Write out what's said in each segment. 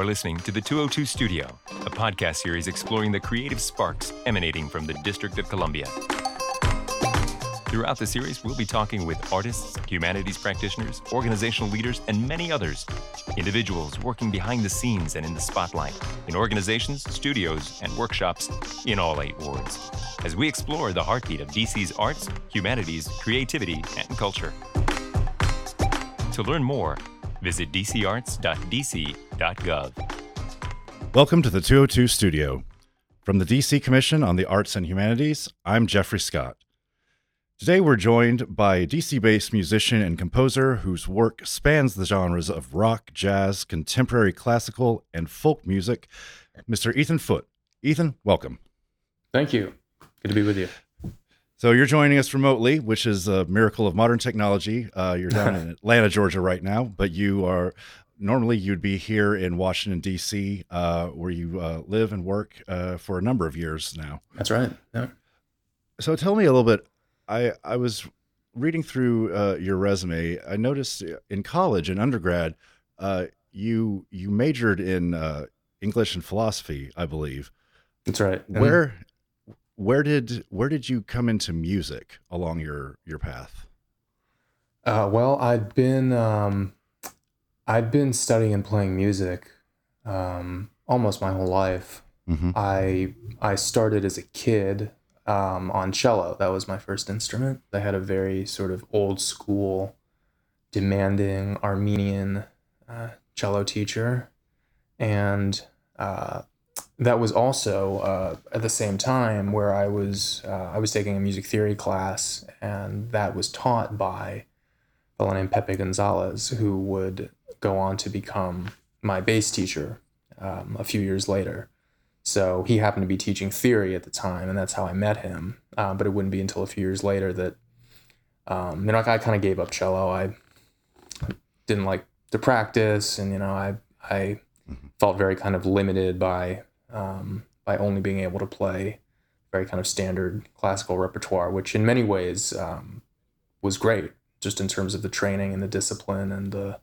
You're listening to the 202 Studio, a podcast series exploring the creative sparks emanating from the District of Columbia. Throughout the series, we'll be talking with artists, humanities practitioners, organizational leaders, and many others. Individuals working behind the scenes and in the spotlight, in organizations, studios, and workshops in all eight wards, as we explore the heartbeat of DC's arts, humanities, creativity, and culture. To learn more, visit dcarts.dc.gov. Welcome to the 202 Studio. From the DC Commission on the Arts and Humanities, I'm Jeffrey Scott. Today we're joined by a DC based musician and composer whose work spans the genres of rock, jazz, contemporary classical, and folk music, Mr. Ethan Foote. Ethan, welcome. Thank you. Good to be with you. So you're joining us remotely, which is a miracle of modern technology. Uh, you're down in Atlanta, Georgia, right now, but you are normally you'd be here in Washington D.C., uh, where you uh, live and work uh, for a number of years now. That's right. Yeah. So tell me a little bit. I I was reading through uh, your resume. I noticed in college and undergrad, uh, you you majored in English and philosophy, I believe. That's right. Where where did where did you come into music along your your path? Uh, well, I'd been um, I'd been studying and playing music um, almost my whole life. Mm-hmm. I I started as a kid um, on cello. That was my first instrument. I had a very sort of old school, demanding Armenian uh, cello teacher, and uh, that was also uh, at the same time where I was uh, I was taking a music theory class, and that was taught by a fellow named Pepe Gonzalez, who would go on to become my bass teacher um, a few years later. So he happened to be teaching theory at the time, and that's how I met him. Uh, but it wouldn't be until a few years later that um, you know I kind of gave up cello. I didn't like to practice, and you know I I mm-hmm. felt very kind of limited by um, by only being able to play very kind of standard classical repertoire, which in many ways um, was great, just in terms of the training and the discipline and the,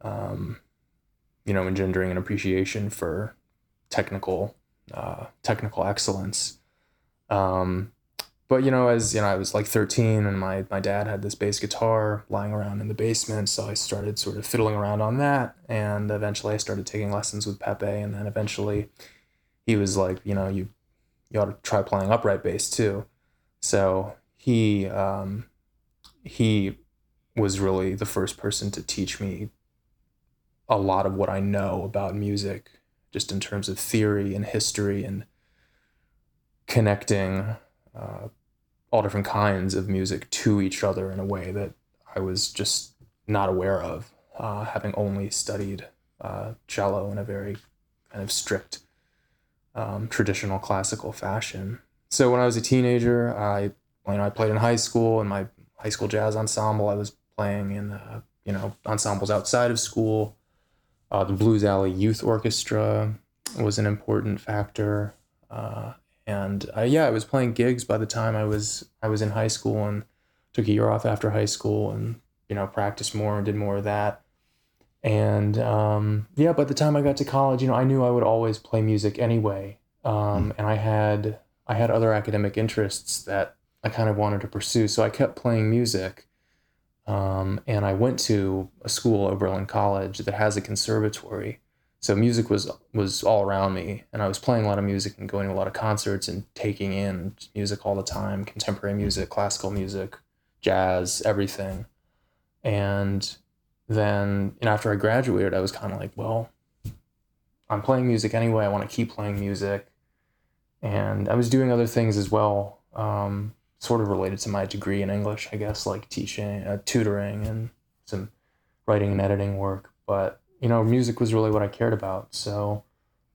um, you know, engendering an appreciation for technical uh, technical excellence. Um, but you know, as you know, I was like 13, and my my dad had this bass guitar lying around in the basement, so I started sort of fiddling around on that, and eventually I started taking lessons with Pepe, and then eventually he was like, you know, you you ought to try playing upright bass too. So he um, he was really the first person to teach me a lot of what I know about music, just in terms of theory and history and connecting uh, all different kinds of music to each other in a way that I was just not aware of, uh, having only studied uh, cello in a very kind of strict um, traditional classical fashion. So when I was a teenager, I you know I played in high school in my high school jazz ensemble. I was playing in uh, you know ensembles outside of school. Uh, the Blues Alley Youth Orchestra was an important factor. And uh, yeah, I was playing gigs by the time I was I was in high school and took a year off after high school and you know practiced more and did more of that. And um, yeah, by the time I got to college, you know, I knew I would always play music anyway, um, and I had I had other academic interests that I kind of wanted to pursue, so I kept playing music. Um, and I went to a school, Oberlin College, that has a conservatory so music was was all around me and i was playing a lot of music and going to a lot of concerts and taking in music all the time contemporary music classical music jazz everything. And then and after i graduated i was kind of like well i'm playing music anyway i want to keep playing music. And i was doing other things as well um, sort of related to my degree in english i guess like teaching uh, tutoring and some writing and editing work. But you know, music was really what I cared about. So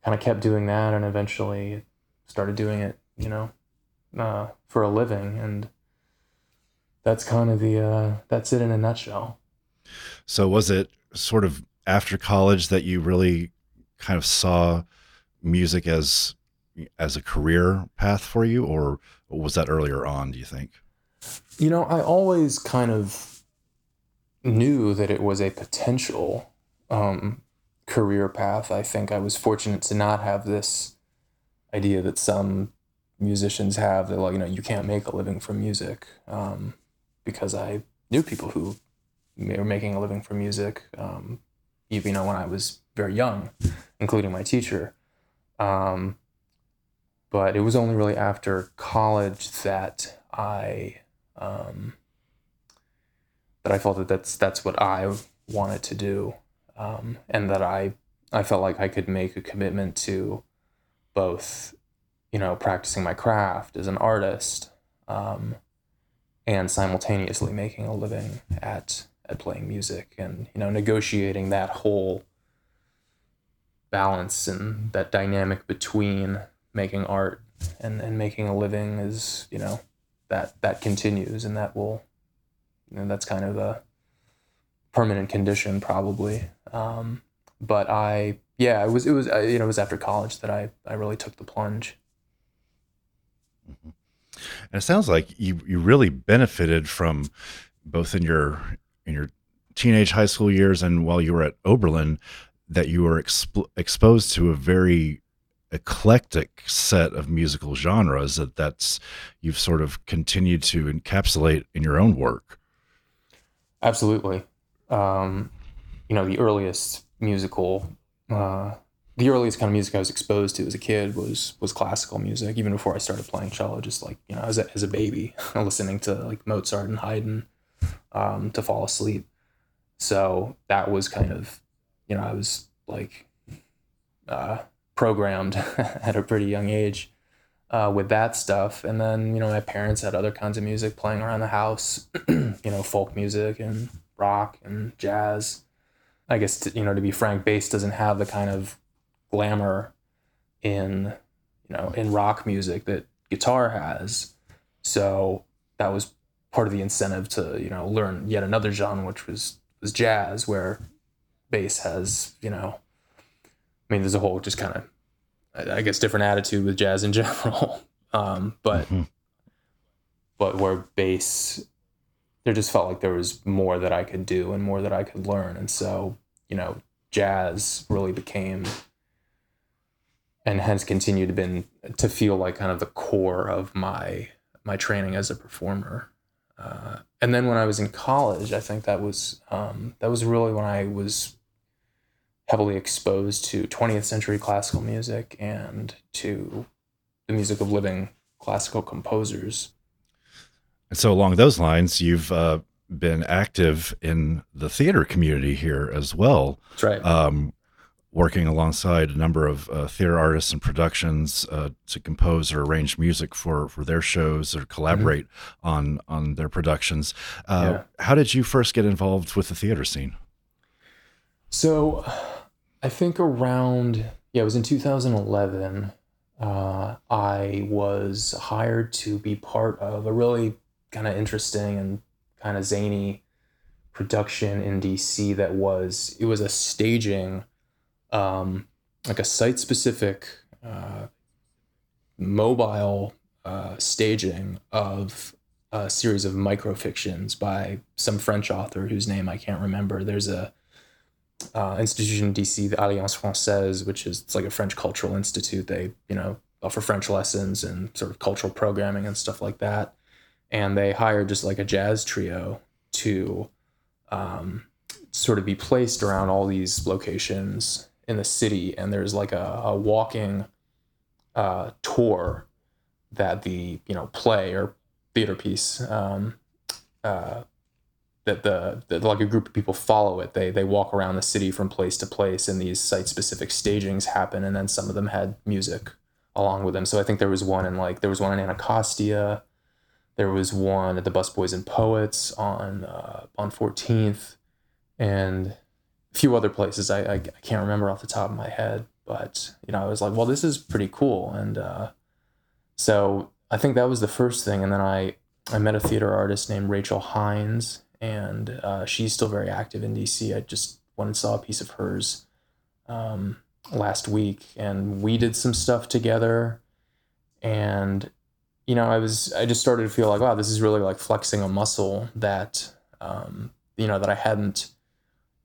kind of kept doing that and eventually started doing it, you know, uh, for a living. And that's kind of the, uh, that's it in a nutshell. So was it sort of after college that you really kind of saw music as, as a career path for you or was that earlier on, do you think? You know, I always kind of knew that it was a potential um, career path. I think I was fortunate to not have this idea that some musicians have that like you know you can't make a living from music um, because I knew people who were making a living from music um, you know when I was very young including my teacher um, but it was only really after college that I um, that I felt that that's that's what I wanted to do um, and that I I felt like I could make a commitment to both you know, practicing my craft as an artist, um, and simultaneously making a living at at playing music and you know negotiating that whole balance and that dynamic between making art and, and making a living is you know that that continues and that will you know that's kind of a permanent condition probably um, but i yeah it was it was you know it was after college that i i really took the plunge Mm-hmm. And it sounds like you you really benefited from both in your in your teenage high school years and while you were at Oberlin that you were exp- exposed to a very eclectic set of musical genres that that's you've sort of continued to encapsulate in your own work. Absolutely. Um, you know, the earliest musical uh, the earliest kind of music I was exposed to as a kid was was classical music. Even before I started playing cello, just like you know, as a as a baby, listening to like Mozart and Haydn um, to fall asleep. So that was kind of, you know, I was like uh, programmed at a pretty young age uh, with that stuff. And then you know, my parents had other kinds of music playing around the house, you know, folk music and rock and jazz. I guess to, you know, to be frank, bass doesn't have the kind of glamour in you know in rock music that guitar has so that was part of the incentive to you know learn yet another genre which was was jazz where bass has you know i mean there's a whole just kind of i guess different attitude with jazz in general um, but mm-hmm. but where bass there just felt like there was more that i could do and more that i could learn and so you know jazz really became and has continued to been to feel like kind of the core of my my training as a performer. Uh, and then when I was in college, I think that was um, that was really when I was heavily exposed to 20th century classical music and to the music of living classical composers. And so, along those lines, you've uh, been active in the theater community here as well. That's right. Um, working alongside a number of uh, theater artists and productions uh, to compose or arrange music for for their shows or collaborate mm-hmm. on on their productions. Uh, yeah. How did you first get involved with the theater scene? So, I think around yeah, it was in 2011. Uh, I was hired to be part of a really kind of interesting and kind of zany production in DC that was it was a staging um, like a site specific uh, mobile uh, staging of a series of microfictions by some French author whose name I can't remember. There's a uh, institution in DC, the Alliance Française, which is it's like a French cultural institute. They you know offer French lessons and sort of cultural programming and stuff like that. And they hired just like a jazz trio to um, sort of be placed around all these locations in the city, and there's like a, a walking uh, tour that the you know play or theater piece um, uh, that the like a group of people follow it. They they walk around the city from place to place, and these site specific stagings happen. And then some of them had music along with them. So I think there was one in like there was one in Anacostia. There was one at the Busboys and Poets on uh, on Fourteenth, and a few other places. I, I, I can't remember off the top of my head, but you know I was like, well, this is pretty cool, and uh, so I think that was the first thing, and then I I met a theater artist named Rachel Hines, and uh, she's still very active in DC. I just went and saw a piece of hers um, last week, and we did some stuff together, and you know I was I just started to feel like wow, this is really like flexing a muscle that um, you know that I hadn't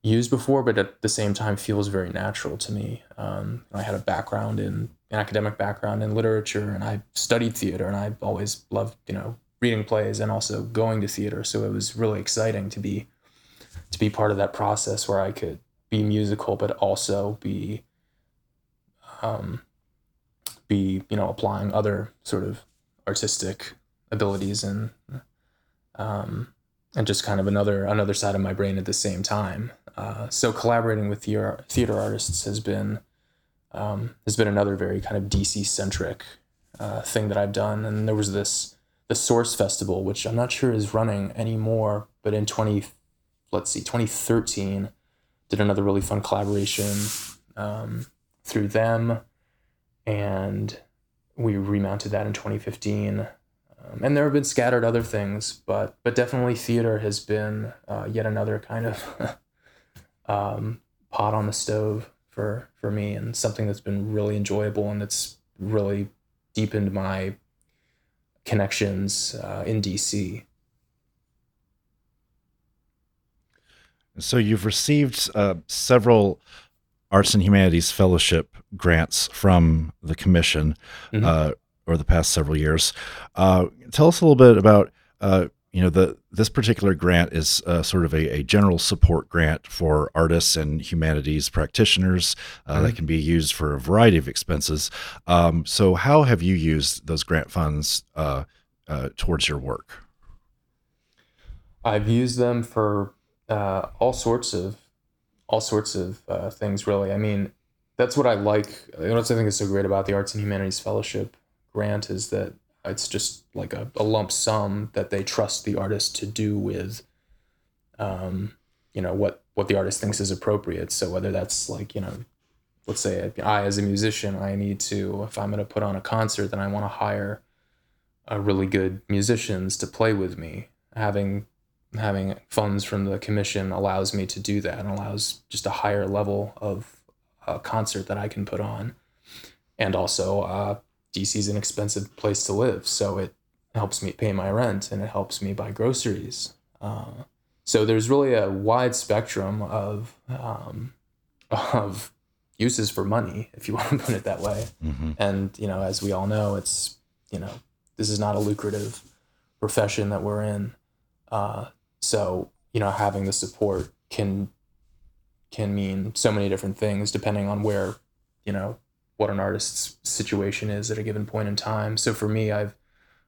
used before, but at the same time feels very natural to me. Um, I had a background in an academic background in literature, and I studied theater, and I always loved you know reading plays and also going to theater. So it was really exciting to be to be part of that process where I could be musical, but also be um, be you know applying other sort of artistic abilities and um, and just kind of another another side of my brain at the same time. Uh, so collaborating with theater, theater artists has been um, has been another very kind of DC centric uh, thing that I've done. And there was this the Source Festival, which I'm not sure is running anymore, but in 20 let's see 2013 did another really fun collaboration um, through them, and we remounted that in 2015. Um, and there have been scattered other things, but but definitely theater has been uh, yet another kind of um, pot on the stove for for me, and something that's been really enjoyable and that's really deepened my connections uh, in DC. So you've received uh, several arts and humanities fellowship grants from the commission mm-hmm. uh, over the past several years. Uh, tell us a little bit about uh, you know the this particular grant is uh, sort of a, a, general support grant for artists and humanities practitioners uh, mm-hmm. that can be used for a variety of expenses. Um, so how have you used those grant funds uh, uh towards your work? I've used them for uh, all sorts of all sorts of uh, things. Really, I mean, that's what I like. You know, what I think is so great about the Arts and Humanities Fellowship grant is that it's just like a, a lump sum that they trust the artist to do with, um, you know, what what the artist thinks is appropriate. So whether that's like you know, let's say I as a musician, I need to if I'm going to put on a concert, then I want to hire a really good musicians to play with me. Having having funds from the commission allows me to do that and allows just a higher level of a concert that I can put on. And also, uh, DC is an expensive place to live, so it helps me pay my rent and it helps me buy groceries. Uh, so there's really a wide spectrum of um, of uses for money, if you want to put it that way. Mm-hmm. And you know, as we all know, it's you know this is not a lucrative profession that we're in. Uh, so you know, having the support can can mean so many different things depending on where you know what an artist's situation is at a given point in time. So for me, I've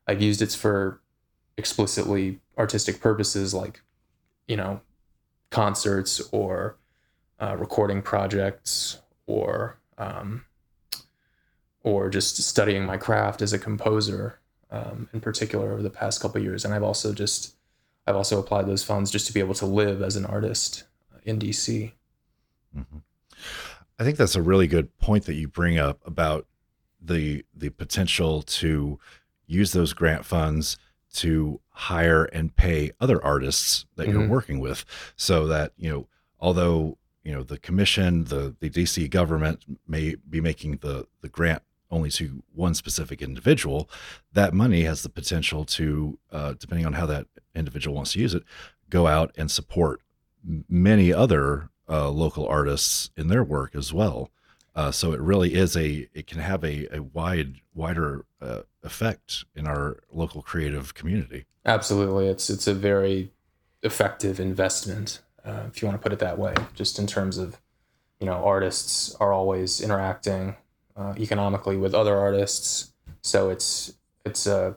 I've used it for explicitly artistic purposes like you know concerts or uh, recording projects or um, or just studying my craft as a composer um, in particular over the past couple years and i've also just i've also applied those funds just to be able to live as an artist in dc mm-hmm. I think that's a really good point that you bring up about the the potential to use those grant funds to hire and pay other artists that mm-hmm. you're working with so that you know although you know the commission the the DC government may be making the the grant only to one specific individual that money has the potential to uh, depending on how that individual wants to use it go out and support many other uh, local artists in their work as well. Uh, so it really is a it can have a, a wide wider uh, effect in our local creative community. Absolutely, it's it's a very effective investment, uh, if you want to put it that way. Just in terms of, you know, artists are always interacting uh, economically with other artists, so it's it's a uh,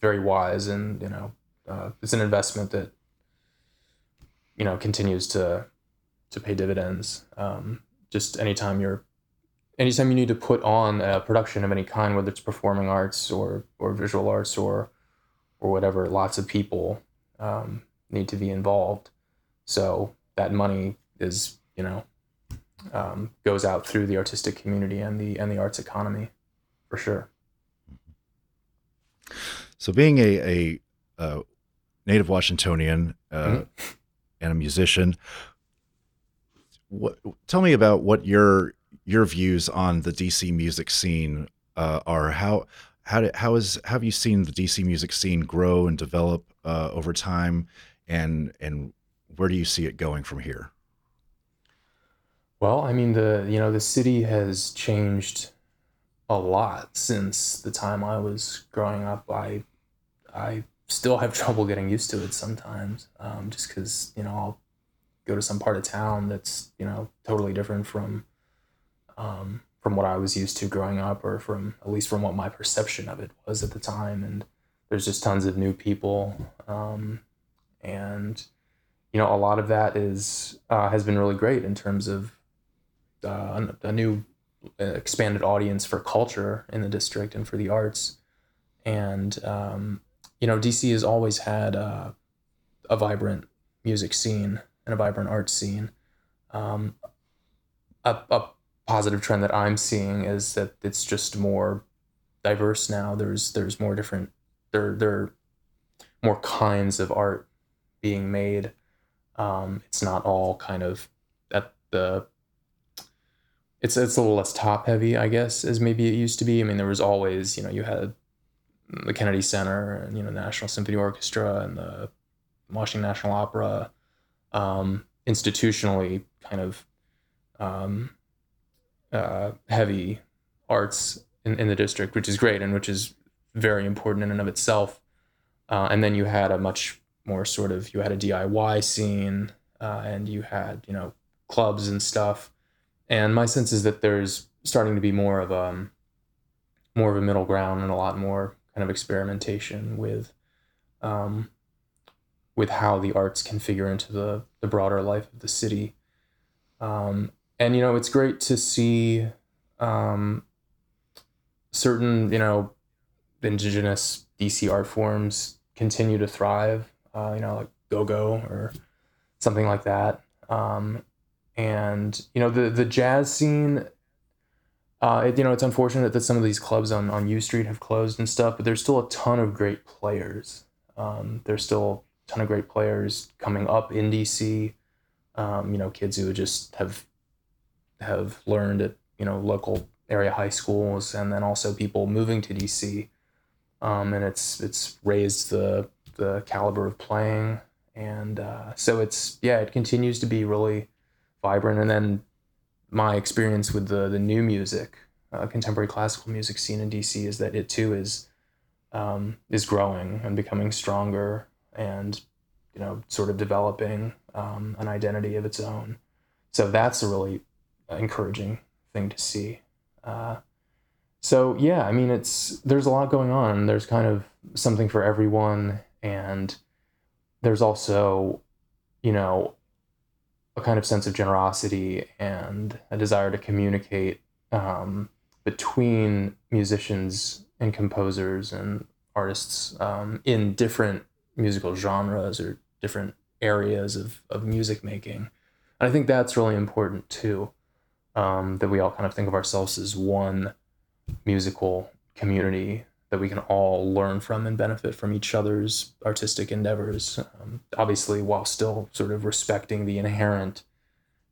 very wise and you know it's an investment that you know continues to to pay dividends. Um, just anytime you're, anytime you need to put on a production of any kind, whether it's performing arts or or visual arts or or whatever, lots of people um, need to be involved. So that money is, you know, um, goes out through the artistic community and the and the arts economy, for sure. So, being a, a, a native Washingtonian uh, mm-hmm. and a musician, what, tell me about what your your views on the DC music scene uh, are. How how did, how is have you seen the DC music scene grow and develop uh, over time, and and where do you see it going from here? Well, I mean the you know the city has changed a lot since the time I was growing up. I I still have trouble getting used to it sometimes, um, just because you know I'll go to some part of town that's you know totally different from um, from what I was used to growing up, or from at least from what my perception of it was at the time. And there's just tons of new people, um, and you know a lot of that is uh, has been really great in terms of uh, a new uh, expanded audience for culture in the district and for the arts. And um, you know, DC has always had uh, a vibrant music scene and a vibrant art scene. Um, a, a positive trend that I'm seeing is that it's just more diverse now. There's there's more different there there are more kinds of art being made. Um, it's not all kind of at the it's it's a little less top heavy, I guess, as maybe it used to be. I mean, there was always, you know, you had the Kennedy Center and you know National Symphony Orchestra and the Washington National Opera, um, institutionally kind of um, uh, heavy arts in, in the district, which is great and which is very important in and of itself. Uh, and then you had a much more sort of you had a DIY scene uh, and you had you know clubs and stuff. And my sense is that there's starting to be more of a um, more of a middle ground and a lot more kind of experimentation with um, with how the arts can figure into the the broader life of the city. Um, and you know, it's great to see um, certain you know indigenous DC art forms continue to thrive. Uh, you know, like go go or something like that. Um, and you know, the the jazz scene uh, it, you know, it's unfortunate that some of these clubs on, on U Street have closed and stuff, but there's still a ton of great players. Um, there's still a ton of great players coming up in DC. Um, you know, kids who just have have learned at you know local area high schools, and then also people moving to DC. Um, and it's it's raised the the caliber of playing, and uh, so it's yeah, it continues to be really vibrant. And then my experience with the the new music, uh, contemporary classical music scene in DC is that it too is um, is growing and becoming stronger, and you know, sort of developing um, an identity of its own. So that's a really encouraging thing to see. Uh, so yeah, I mean, it's there's a lot going on. There's kind of something for everyone, and there's also, you know, a kind of sense of generosity and a desire to communicate um, between musicians and composers and artists um, in different musical genres or different areas of, of music making. And I think that's really important too, um, that we all kind of think of ourselves as one musical community that we can all learn from and benefit from each other's artistic endeavors. Um, obviously, while still sort of respecting the inherent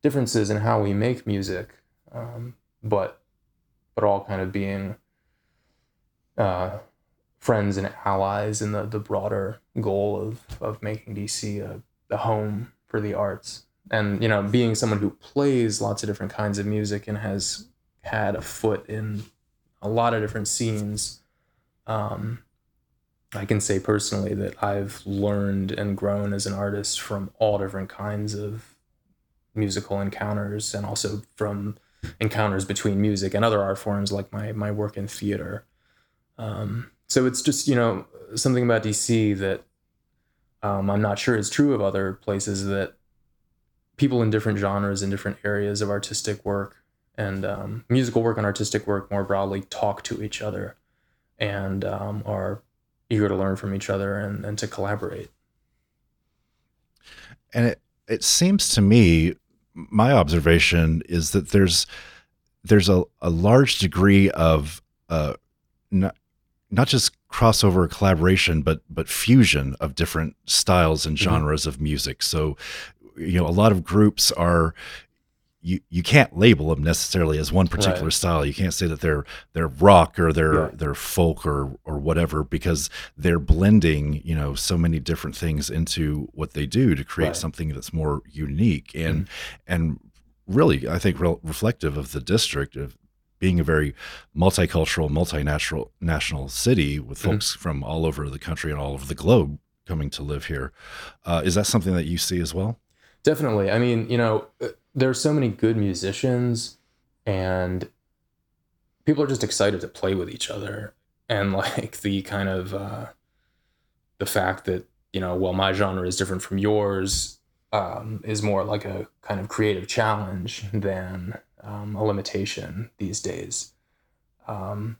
differences in how we make music, um, but but all kind of being uh, friends and allies in the the broader goal of of making DC a, a home for the arts. And you know, being someone who plays lots of different kinds of music and has had a foot in a lot of different scenes um, I can say personally that I've learned and grown as an artist from all different kinds of musical encounters and also from encounters between music and other art forms like my my work in theater. Um, so it's just you know something about DC that um, I'm not sure is true of other places that people in different genres and different areas of artistic work and um, musical work and artistic work more broadly talk to each other and um, are eager to learn from each other and, and to collaborate. And it, it seems to me, my observation is that there's there's a, a large degree of uh, not, not just crossover collaboration, but but fusion of different styles and mm-hmm. genres mm-hmm. of music. So, you know, a lot of groups are you you can't label them necessarily as one particular right. style. You can't say that they're they're rock or they're yeah. they're folk or or whatever because they're blending you know so many different things into what they do to create right. something that's more unique and mm-hmm. and really, I think, re- reflective of the district of being a very multicultural, multinational national city with mm-hmm. folks from all over the country and all over the globe coming to live here. Uh, is that something that you see as well? Definitely. I mean, you know, uh, there are so many good musicians, and people are just excited to play with each other, and like the kind of uh, the fact that you know, well, my genre is different from yours um, is more like a kind of creative challenge than um, a limitation these days. Um,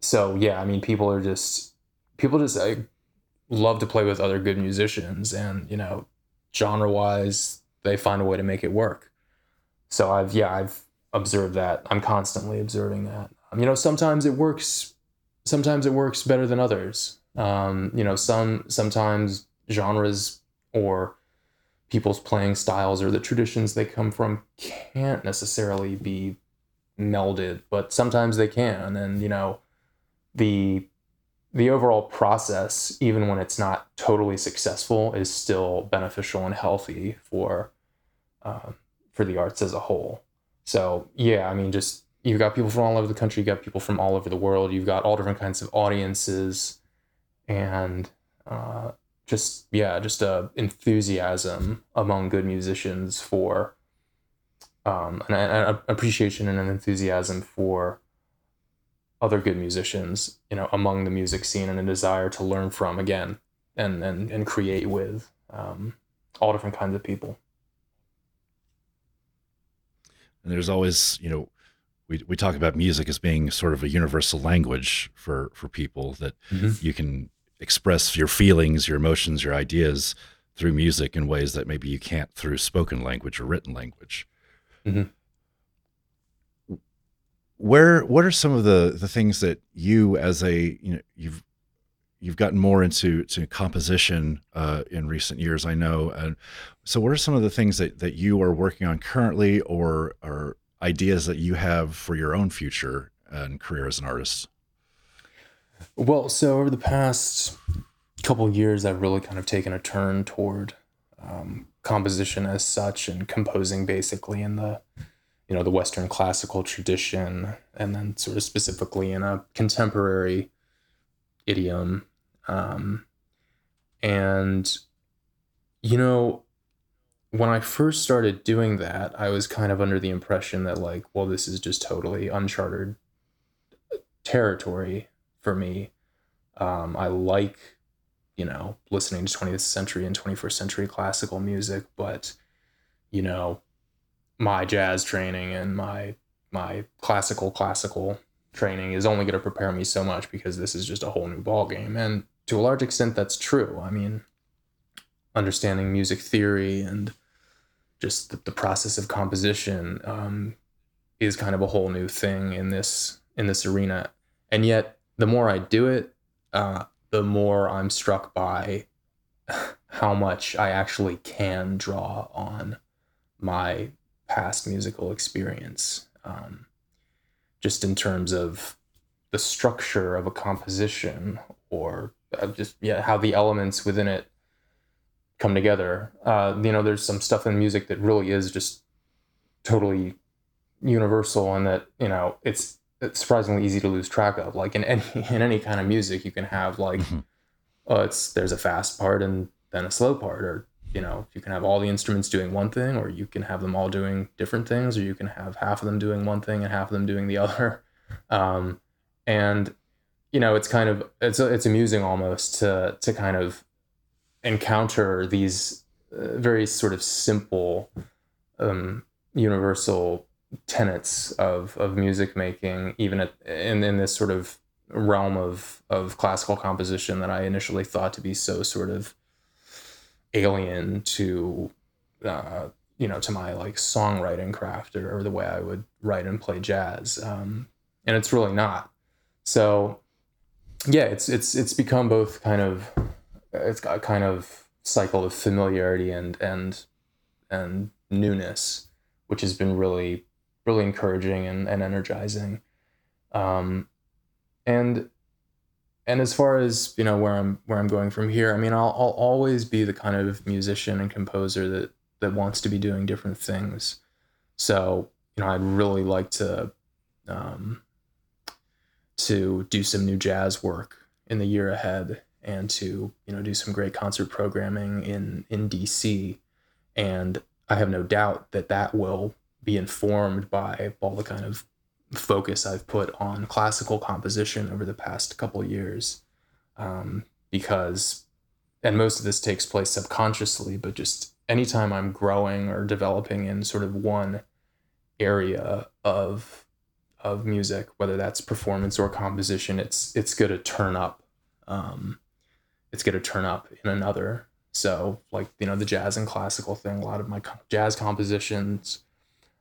so yeah, I mean, people are just people just love to play with other good musicians, and you know, genre wise, they find a way to make it work. So I've yeah, I've observed that. I'm constantly observing that. Um, you know, sometimes it works. Sometimes it works better than others. Um, you know, some sometimes genres or people's playing styles or the traditions they come from can't necessarily be melded, but sometimes they can. And you know, the the overall process, even when it's not totally successful, is still beneficial and healthy for um, for the arts as a whole. So yeah, I mean, just you've got people from all over the country, you've got people from all over the world, you've got all different kinds of audiences, and uh, just yeah, just a enthusiasm among good musicians for um, an, an appreciation and an enthusiasm for other good musicians, you know, among the music scene and a desire to learn from again and and and create with um, all different kinds of people. And there's always, you know, we, we talk about music as being sort of a universal language for for people that mm-hmm. you can express your feelings, your emotions, your ideas through music in ways that maybe you can't through spoken language or written language. Mm-hmm. Where what are some of the the things that you as a you know you've you've gotten more into to composition uh, in recent years, I know. And so, what are some of the things that that you are working on currently, or or ideas that you have for your own future and career as an artist? Well, so over the past couple years, I've really kind of taken a turn toward um, composition as such and composing basically in the you know the Western classical tradition, and then sort of specifically in a contemporary idiom. Um, and you know, when I first started doing that, I was kind of under the impression that like, well, this is just totally uncharted territory for me. Um, I like, you know, listening to 20th century and 21st century classical music, but, you know, my jazz training and my my classical classical training is only going to prepare me so much because this is just a whole new ball game and to a large extent that's true. I mean understanding music theory and just the, the process of composition um, is kind of a whole new thing in this in this arena. And yet the more I do it, uh, the more I'm struck by how much I actually can draw on my past musical experience. Um, just in terms of the structure of a composition or uh, just yeah how the elements within it come together uh, you know there's some stuff in music that really is just totally universal and that you know it's it's surprisingly easy to lose track of. Like in any in any kind of music, you can have like, mm-hmm. oh, it's there's a fast part and then a slow part, or you know, you can have all the instruments doing one thing, or you can have them all doing different things, or you can have half of them doing one thing and half of them doing the other. Um, and you know, it's kind of it's it's amusing almost to to kind of encounter these uh, very sort of simple, um, universal tenets of of music making, even at, in in this sort of realm of of classical composition that I initially thought to be so sort of alien to uh, you know to my like songwriting craft or, or, the way I would write and play jazz, um, and it's really not. So yeah, it's it's it's become both kind of it's got a kind of cycle of familiarity and and and newness, which has been really really encouraging and, and energizing. Um, and and as far as you know where I'm where I'm going from here, I mean I'll I'll always be the kind of musician and composer that that wants to be doing different things. So, you know, I'd really like to um, to do some new jazz work in the year ahead and to, you know, do some great concert programming in in DC. And I have no doubt that that will be informed by all the kind of focus I've put on classical composition over the past couple years. Um, because, and most of this takes place subconsciously, but just anytime I'm growing or developing in sort of one area of of music, whether that's performance or composition, it's it's to turn up. Um, it's going to turn up in another. So, like you know, the jazz and classical thing. A lot of my jazz compositions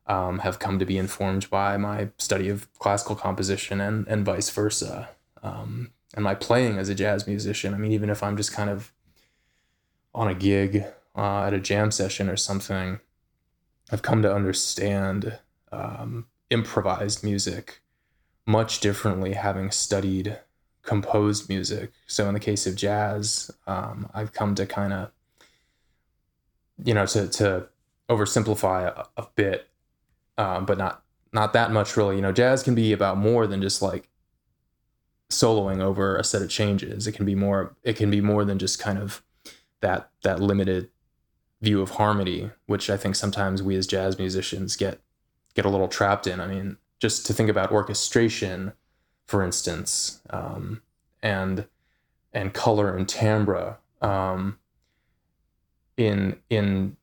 um, have come to be informed by my study of classical composition and and vice versa. Um, and my playing as a jazz musician. I mean, even if I'm just kind of on a gig uh, at a jam session or something, I've come to understand um, improvised music much differently having studied composed music. So in the case of jazz, um, I've come to kind of, you know, to, to oversimplify a, a bit, um, but not not that much really. You know, jazz can be about more than just like soloing over a set of changes. It can be more. It can be more than just kind of that that limited view of harmony, which I think sometimes we as jazz musicians get get a little trapped in. I mean, just to think about orchestration, for instance, um, and and color and timbre um, in in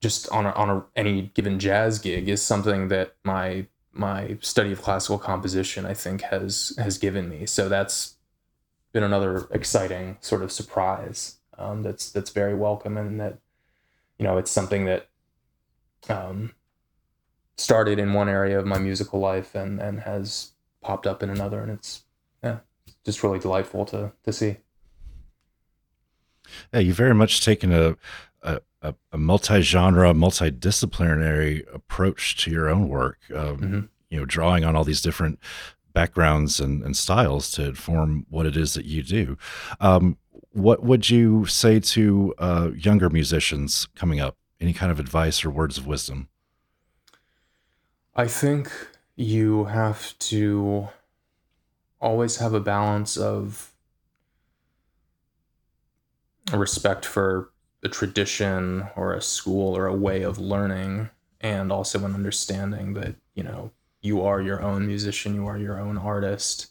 just on a, on a, any given jazz gig is something that my my study of classical composition I think has has given me. So that's been another exciting sort of surprise um, that's that's very welcome and that you know it's something that um, started in one area of my musical life and and has popped up in another and it's yeah just really delightful to to see yeah you've very much taken a a, a multi-genre multidisciplinary approach to your own work um, mm-hmm. you know drawing on all these different backgrounds and, and styles to inform what it is that you do. Um, what would you say to uh, younger musicians coming up? Any kind of advice or words of wisdom? I think you have to always have a balance of respect for a tradition or a school or a way of learning and also an understanding that you know you are your own musician you are your own artist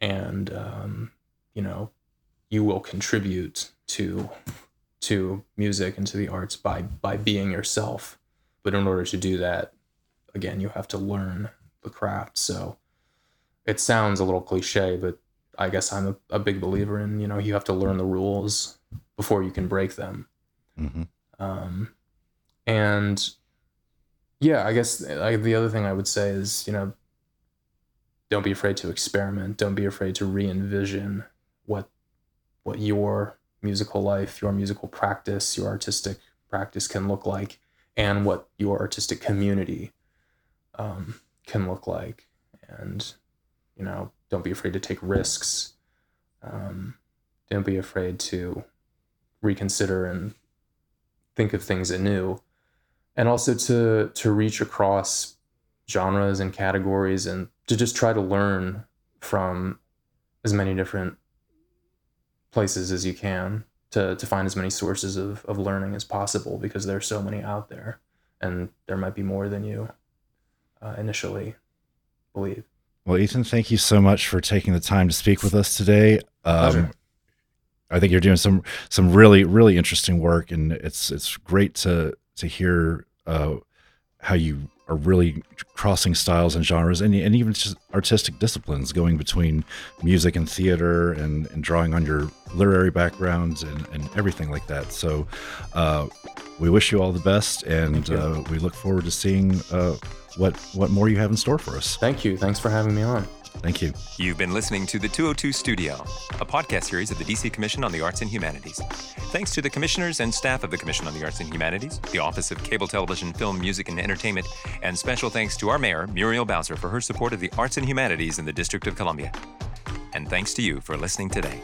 and um, you know you will contribute to to music and to the arts by by being yourself but in order to do that again, you have to learn the craft. So it sounds a little cliche, but I guess I'm a, a big believer in, you know, you have to learn the rules before you can break them. Mm-hmm. Um, and yeah, I guess I, the other thing I would say is, you know, don't be afraid to experiment. Don't be afraid to re-envision what what your musical life, your musical practice, your artistic practice can look like, and what your artistic community um, can look like. And, you know, don't be afraid to take risks. Um, don't be afraid to reconsider and think of things anew. And also to, to reach across genres and categories and to just try to learn from as many different places as you can to, to find as many sources of, of learning as possible because there's so many out there and there might be more than you uh, initially believe. Well, Ethan, thank you so much for taking the time to speak with us today. Um, I think you're doing some some really really interesting work, and it's it's great to to hear uh, how you are really crossing styles and genres, and and even just artistic disciplines, going between music and theater, and and drawing on your literary backgrounds and and everything like that. So, uh, we wish you all the best, and uh, we look forward to seeing uh, what what more you have in store for us. Thank you. Thanks for having me on. Thank you. You've been listening to the 202 Studio, a podcast series of the DC Commission on the Arts and Humanities. Thanks to the commissioners and staff of the Commission on the Arts and Humanities, the Office of Cable Television, Film, Music, and Entertainment, and special thanks to our mayor, Muriel Bowser, for her support of the arts and humanities in the District of Columbia. And thanks to you for listening today.